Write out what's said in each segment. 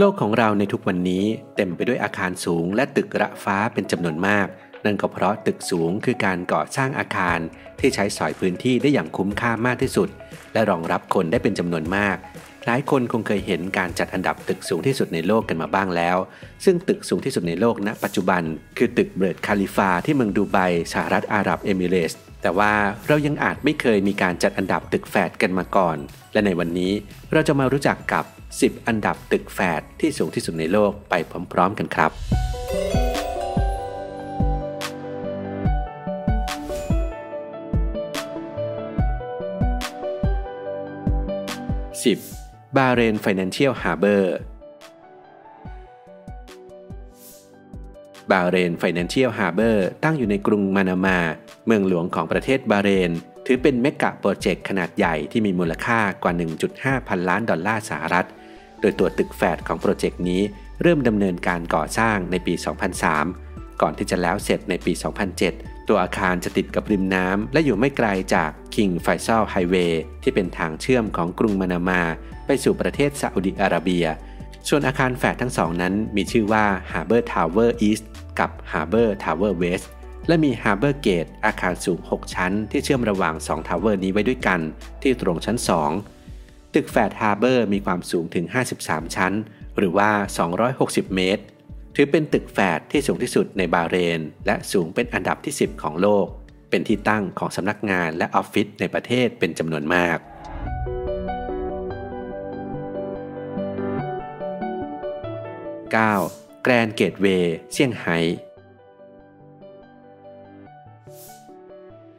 โลกของเราในทุกวันนี้เต็มไปด้วยอาคารสูงและตึกระฟ้าเป็นจำนวนมาก นั่นก็เพราะตึกสูงคือการก่อสร้างอาคารที่ใช้สอยพื้นที่ได้อย่างคุ้มค่ามากที่สุด และรองรับคนได้เป็นจำนวนมาก หลายคนคงเคยเห็นการจัดอันดับตึกสูงที่สุดในโลกกันมาบ้างแล้ว ซึ่งตึกสูงที่สุดในโลกณ ปัจจุบัน คือตึกเบิร์ดคาลิฟาที่เมืองดูไบสหรัฐอาหรับเอมิเรตส์ แต่ว่าเรายังอาจไม่เคยมีการจัดอันดับตึกแฝดกันมาก่อน และในวันนี้เราจะมารู้จักกับ 10 อันดับตึกแฝดที่สูงที่สุดในโลกไปพร้อมๆกันครับ 10. บาเรน Financial Harbor บาเรน Financial Harbor ตั้งอยู่ในกรุงมานามา เมืองหลวงของประเทศบาเรน ถือเป็นเมกะโปรเจกต์ขนาดใหญ่ที่มีมูลค่ากว่า 1.5 พันล้านดอลลาร์สหรัฐ โดยตัวตึกแฝดของโปรเจกต์นี้เริ่มดำเนินการก่อสร้างในปี 2003 ก่อนที่จะแล้วเสร็จในปี 2007 ตัวอาคารจะติดกับริมน้ำและอยู่ไม่ไกลจาก King Faisal Highway ที่เป็นทางเชื่อมของกรุงมานามา ไปสู่ประเทศซาอุดิอาระเบียส่วนอาคารแฝดทั้งสองนั้นมีชื่อว่า Harbor Tower East กับ Harbor Tower West และมี Harbor Gate อาคารสูง 6 ชั้น ที่เชื่อมระหว่าง 2 ทาวเวอร์นี้ไว้ด้วยกันที่ตรงชั้น 2 ตึกแฝด Harbor มีความสูงถึง 53 ชั้น หรือว่า 260 เมตร ถือเป็นตึกแฝดที่สูงที่สุดในบาเรน และสูงเป็นอันดับที่ 10 ของโลก เป็นที่ตั้งของสำนักงานและออฟฟิศในประเทศเป็นจำนวนมาก 9. Grand Gateway เซี่ยงไฮ้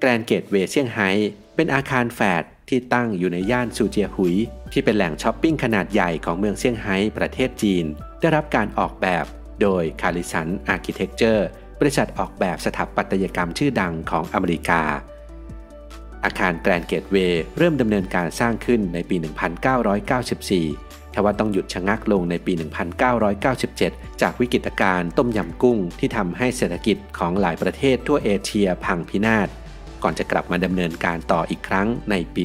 Grand Gateway เซี่ยงไฮ้เป็นอาคารแฝดที่ตั้งอยู่ในย่านสวีเจียฮุ่ย ที่เป็นแหล่งช้อปปิ้งขนาดใหญ่ของเมืองเซี่ยงไฮ้ประเทศจีน ได้รับการออกแบบโดย Callison Architecture บริษัทออกแบบสถาปัตยกรรมชื่อดังของอเมริกา อาคาร Grand Gateway เริ่มดำเนินการสร้างขึ้นในปี 1994 ทว่าต้องหยุดชะงักลงในปี 1997 จากวิกฤตการณ์ต้มยำกุ้งที่ทำให้เศรษฐกิจของหลายประเทศทั่วเอเชียพังพินาศ ก่อนจะกลับมาดำเนินการต่ออีกครั้งในปี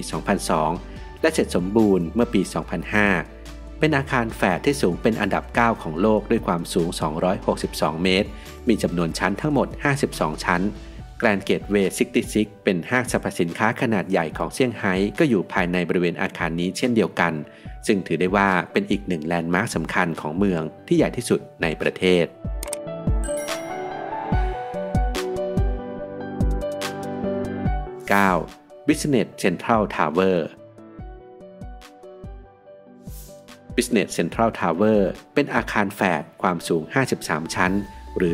2002 และเสร็จสมบูรณ์เมื่อปี 2005 เป็นอาคารแฝดที่สูงเป็นอันดับ 9 ของโลกด้วยความสูง 262 เมตร มีจำนวนชั้นทั้งหมด 52 ชั้นแกรนเกตเวย์66 เป็นห้างสรรพสินค้าขนาดใหญ่ของเซี่ยงไฮ้ก็อยู่ภายในบริเวณอาคารนี้เช่นเดียวกัน ซึ่งถือได้ว่าเป็นอีกหนึ่งแลนด์มาร์คสำคัญของเมืองที่ใหญ่ที่สุดในประเทศ 9. Business Central Tower Business Central Tower เป็นอาคารแฝดความสูง 53 ชั้น หรือ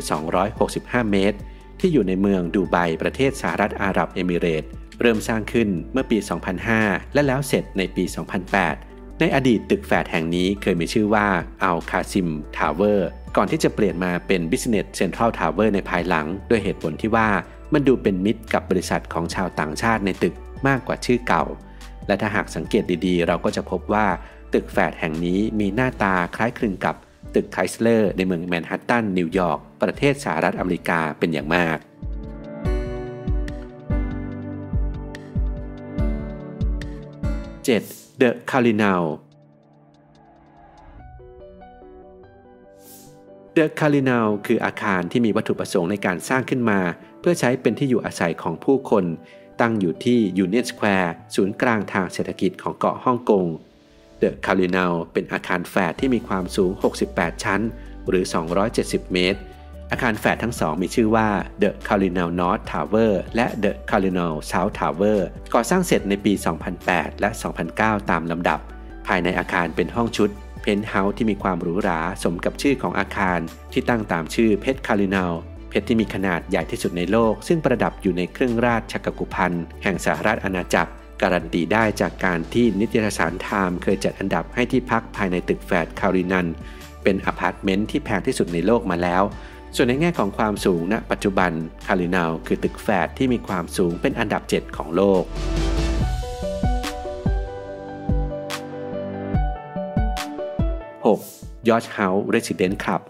265 เมตร ที่อยู่ในเมืองดูไบประเทศสหรัฐอาหรับเอมิเรต เริ่มสร้างขึ้นเมื่อปี 2005 และแล้วเสร็จในปี 2008 ในอดีตตึกแฝดแห่งนี้เคยมีชื่อว่า Al Kazim Tower ก่อนที่จะเปลี่ยนมาเป็น Business Central Tower ในภายหลัง ด้วยเหตุผลที่ว่ามันดูเป็นมิตรกับบริษัทของชาวต่างชาติในตึกมากกว่าชื่อเก่า และถ้าหากสังเกตดีๆ เราก็จะพบว่าตึกแฝดแห่งนี้มีหน้าตาคล้ายคลึงกับตึกไคสเลอร์ในเมืองแมนฮัตตันนิวยอร์กประเทศสหรัฐอเมริกาเป็นอย่างมาก 7. The Cardinal The Cardinal คืออาคารที่มีวัตถุประสงค์ในการสร้างขึ้นมา เพื่อใช้เป็นที่อยู่อาศัยของผู้คน ตั้งอยู่ที่ Union Square ศูนย์กลางทางเศรษฐกิจของเกาะฮ่องกง The Cardinal เป็นอาคารแฝดที่มีความสูง 68 ชั้น หรือ 270 เมตร อาคารแฝดทั้งสองมีชื่อว่า The Cardinal North Tower และ The Cardinal South Tower ก่อสร้างเสร็จในปี 2008 และ 2009 ตามลำดับ ภายในอาคารเป็นห้องชุด เพนท์เฮาส์ที่มีความหรูหราสมกับชื่อของอาคาร ที่ตั้งตามชื่อเพชรคัลลินันเพชรที่มีขนาดใหญ่ที่สุดในโลก ซึ่งประดับอยู่ในเครื่องราชกกุธภัณฑ์แห่งสหราชอาณาจักร การันตีได้จากการที่นิตยสารไทม์เคยจัดอันดับให้ที่พักภายในตึกแฝดคัลลินันเป็นอพาร์ตเมนต์ที่แพงที่สุดในโลกมาแล้ว ส่วนในแง่ของความสูงณปัจจุบันคารินาลคือตึกแฝดที่มีความสูงเป็นอันดับ 7 ของโลก 6. George House Residence Club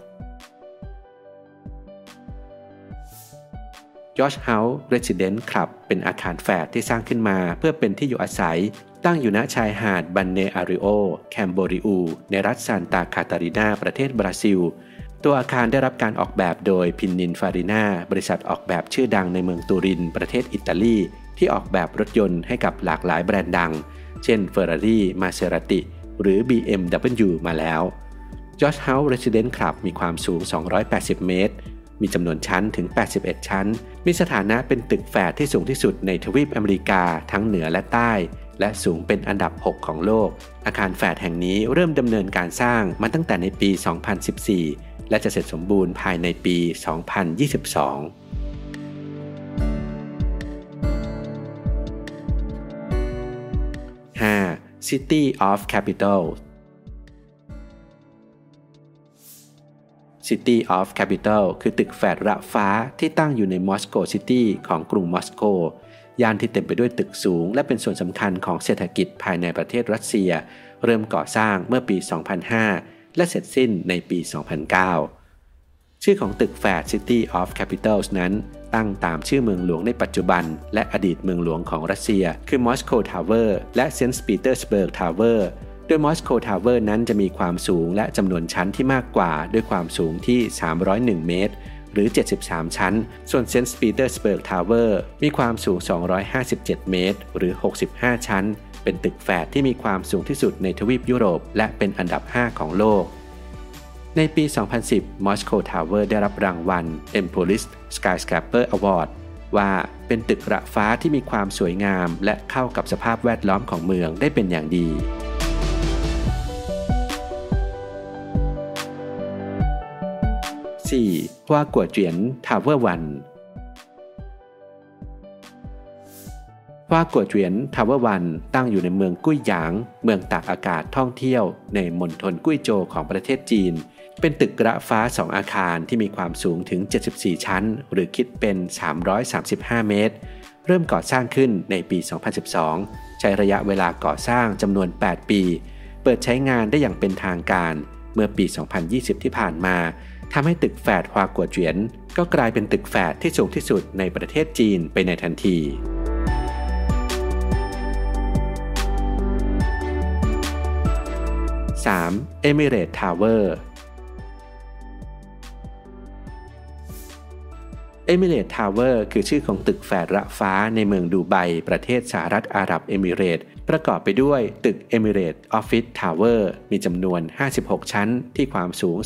George House Residence Club เป็นอาคารแฝดที่สร้างขึ้นมาเพื่อเป็นที่อยู่อาศัย ตั้งอยู่ณชายหาดบันเนอาริโอ แคมโบริอู ในรัฐซานตาคาตารินาประเทศบราซิล ตัวอาคารได้รับการออกแบบโดยพินนินฟารินาบริษัทออกแบบชื่อดังในเมืองตูริน ประเทศอิตาลี ที่ออกแบบรถยนต์ให้กับหลากหลายแบรนด์ดัง เช่น Ferrari Maserati หรือ BMW มาแล้ว George House Residence Club มีความสูง 280 เมตร มีจำนวนชั้นถึง 81 ชั้น มีสถานะเป็นตึกแฝดที่สูงที่สุดในทวีปอเมริกาทั้งเหนือและใต้ และสูงเป็นอันดับ 6 ของโลก อาคารแฝดแห่งนี้เริ่มดำเนินการสร้างมาตั้งแต่ในปี 2014 และจะเสร็จสมบูรณ์ภายในปี 2022 5. City of Capital City of Capital คือตึกแฝดระฟ้าที่ตั้งอยู่ในมอสโกซิตี้ของกรุงมอสโก ย่านที่เต็มไปด้วยตึกสูง และเป็นส่วนสำคัญของเศรษฐกิจภายในประเทศรัสเซีย เริ่มก่อสร้างเมื่อปี 2005 และเสร็จสิ้นในปี 2009 ชื่อของตึกแฝด City of Capitals นั้นตั้งตามชื่อเมืองหลวงในปัจจุบัน และอดีตเมืองหลวงของรัสเซีย คือ Moscow Tower และ Saint Petersburg Tower โดย Moscow Tower นั้นจะมีความสูงและจำนวนชั้นที่มากกว่าด้วยความสูงที่ 301 เมตร หรือ 73 ชั้น ส่วน Saint Petersburg Tower มีความสูง 257 เมตร หรือ 65 ชั้น เป็นตึกแฝดที่มีความสูงที่สุดในทวีปยุโรป และเป็นอันดับ 5 ของโลก ในปี 2010 Moscow Tower ได้รับรางวัล Emporis Skyscraper Award ว่าเป็นตึกระฟ้าที่มีความสวยงาม และเข้ากับสภาพแวดล้อมของเมืองได้เป็นอย่างดี 4. ฮวากั่วหยวน Tower One ฮวากั่วหยวน Tower One ตั้งอยู่ในเมืองกุ้ยหยาง เมืองตากอากาศท่องเที่ยว ในมณฑลกุ้ยโจวของประเทศจีน เป็นตึกระฟ้าสองอาคารที่มีความสูงถึง 74 ชั้น หรือคิดเป็น 335 เมตร เริ่มก่อสร้างขึ้นในปี 2012 ใช้ระยะเวลาก่อสร้างจำนวน 8 ปี เปิดใช้งานได้อย่างเป็นทางการเมื่อปี 2020 ที่ผ่านมาทำให้ตึกแฝดฮวากัวเจียน ก็กลายเป็นตึกแฝดที่สูงที่สุดในประเทศจีนไปในทันที 3. Emirate Tower Emirate Tower คือชื่อของตึกแฝดระฟ้าในเมืองดูไบประเทศสหรัฐอาหรับเอมิเรตประกอบไปด้วยตึก Emirate Office Tower มีจำนวน 56 ชั้นที่ความสูง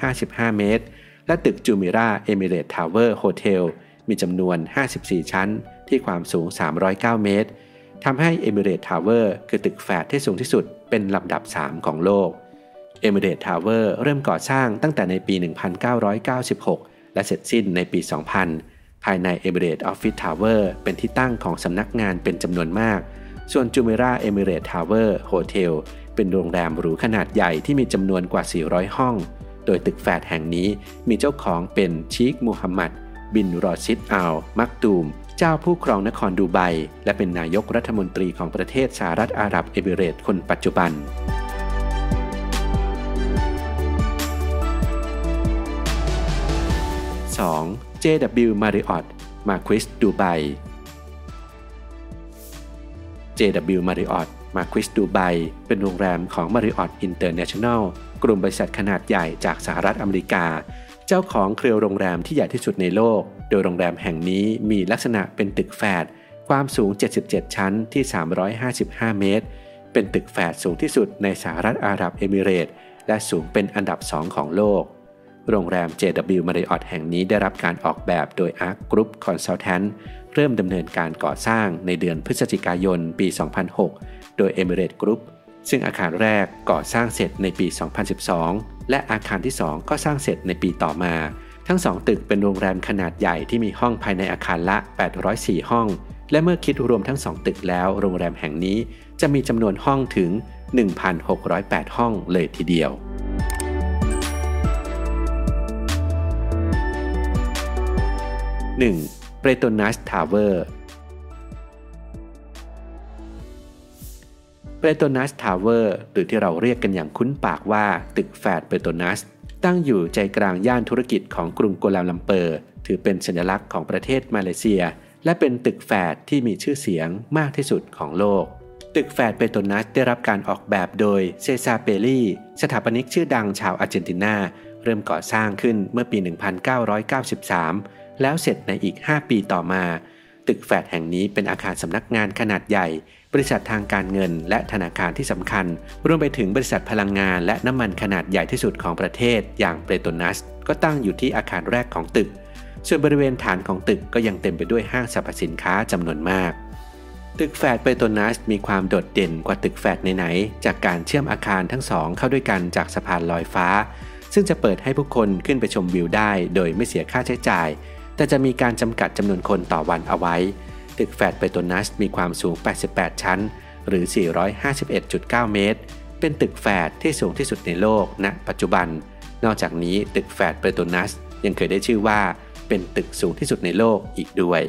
355 เมตร และตึก Jumeirah Emirate Tower Hotel มีจำนวน 54 ชั้นที่ความสูง 309 เมตรทำให้ Emirate Tower คือตึกแฝดที่สูงที่สุด เป็นลำดับ 3 ของโลก Emirate Tower เริ่มก่อสร้างตั้งแต่ในปี 1996 และเสร็จสิ้นในปี 2000 ภายใน Emirate Office Tower เป็นที่ตั้งของสำนักงานเป็นจำนวนมาก ส่วน Jumeirah Emirates Tower Hotel เป็นโรงแรมหรูขนาดใหญ่ที่มีจำนวนกว่า 400 ห้อง โดยตึกแฝดแห่งนี้มีเจ้าของเป็นชีคมูฮัมหมัด บินรอชิดอัลมักตูม เจ้าผู้ครองนครดูไบและเป็นนายกรัฐมนตรีของประเทศสหรัฐอาหรับเอมิเรตคนปัจจุบัน 2. JW Marriott Marquis Dubai JW Marriott Marquis Dubai เป็นโรงแรมของ Marriott International กลุ่มบริษัทขนาดใหญ่จากสหรัฐอเมริกา เจ้าของเครือโรงแรมที่ใหญ่ที่สุดในโลก โดยโรงแรมแห่งนี้มีลักษณะเป็นตึกแฝดความสูง 77 ชั้นที่ 355 เมตร เป็นตึกแฝดสูงที่สุดในสหรัฐอาหรับเอมิเรตและสูงเป็นอันดับสองของโลก โรงแรม JW Marriott แห่งนี้ได้รับการออกแบบโดย Arc Group Consultant เริ่มดำเนินการก่อสร้างในเดือนพฤศจิกายนปี 2006 โดย Emirates Group ซึ่งอาคารแรกก่อสร้างเสร็จในปี 2012 และอาคารที่ 2 ก็สร้างเสร็จในปีต่อมา ทั้งสองตึกเป็นโรงแรมขนาดใหญ่ที่มีห้องภายในอาคารละ 804 ห้อง และเมื่อคิดรวมทั้งสองตึกแล้ว โรงแรมแห่งนี้จะมีจำนวนห้องถึง 1,608 ห้องเลยทีเดียว 1. Petronas Tower Petronas Tower หรือที่เราเรียกกันอย่างคุ้นปากว่าตึกแฝด Petronas ตั้งอยู่ใจกลางย่านธุรกิจของกรุงกัวลาลัมเปอร์ ถือเป็นสัญลักษณ์ของประเทศมาเลเซีย และเป็นตึกแฝดที่มีชื่อเสียงมากที่สุดของโลก ตึกแฝดเปโตนัสได้รับการออกแบบโดยเซซาเปลีสถาปนิกชื่อดังชาวอาร์เจนตินาเริ่มก่อสร้างขึ้นเมื่อปี 1993 แล้วเสร็จในอีก 5 ปีต่อมา ตึกแฝดแห่งนี้เป็นอาคารสำนักงานขนาดใหญ่ บริษัททางการเงิน และธนาคารที่สำคัญ รวมไปถึงบริษัทพลังงานและน้ำมันขนาดใหญ่ที่สุดของประเทศ อย่างเปโตรนัส ก็ตั้งอยู่ที่อาคารแรกของตึก ส่วนบริเวณฐานของตึกก็ยังเต็มไปด้วยห้างสรรพสินค้าจำนวนมาก ตึกแฝดเปโตรนัสมีความโดดเด่นกว่าตึกแฝดไหนๆจากการเชื่อมอาคารทั้งสองเข้าด้วยกันจากสะพานลอยฟ้า ซึ่งจะเปิดให้ผู้คนขึ้นไปชมวิวได้ โดยไม่เสียค่าใช้จ่าย แต่จะมีการจำกัดจำนวนคนต่อวันเอาไว้ ตึกแฟดเปโตนัสมีความสูง 88 ชั้น หรือ 451.9 เมตร เป็นตึกแฟดที่สูงที่สุดในโลกณนะปัจจุบัน นอกจากนี้ตึกแฟดเปโตนัสยังเคยได้ชื่อว่า เป็นตึกสูงที่สุดในโลกอีกด้วย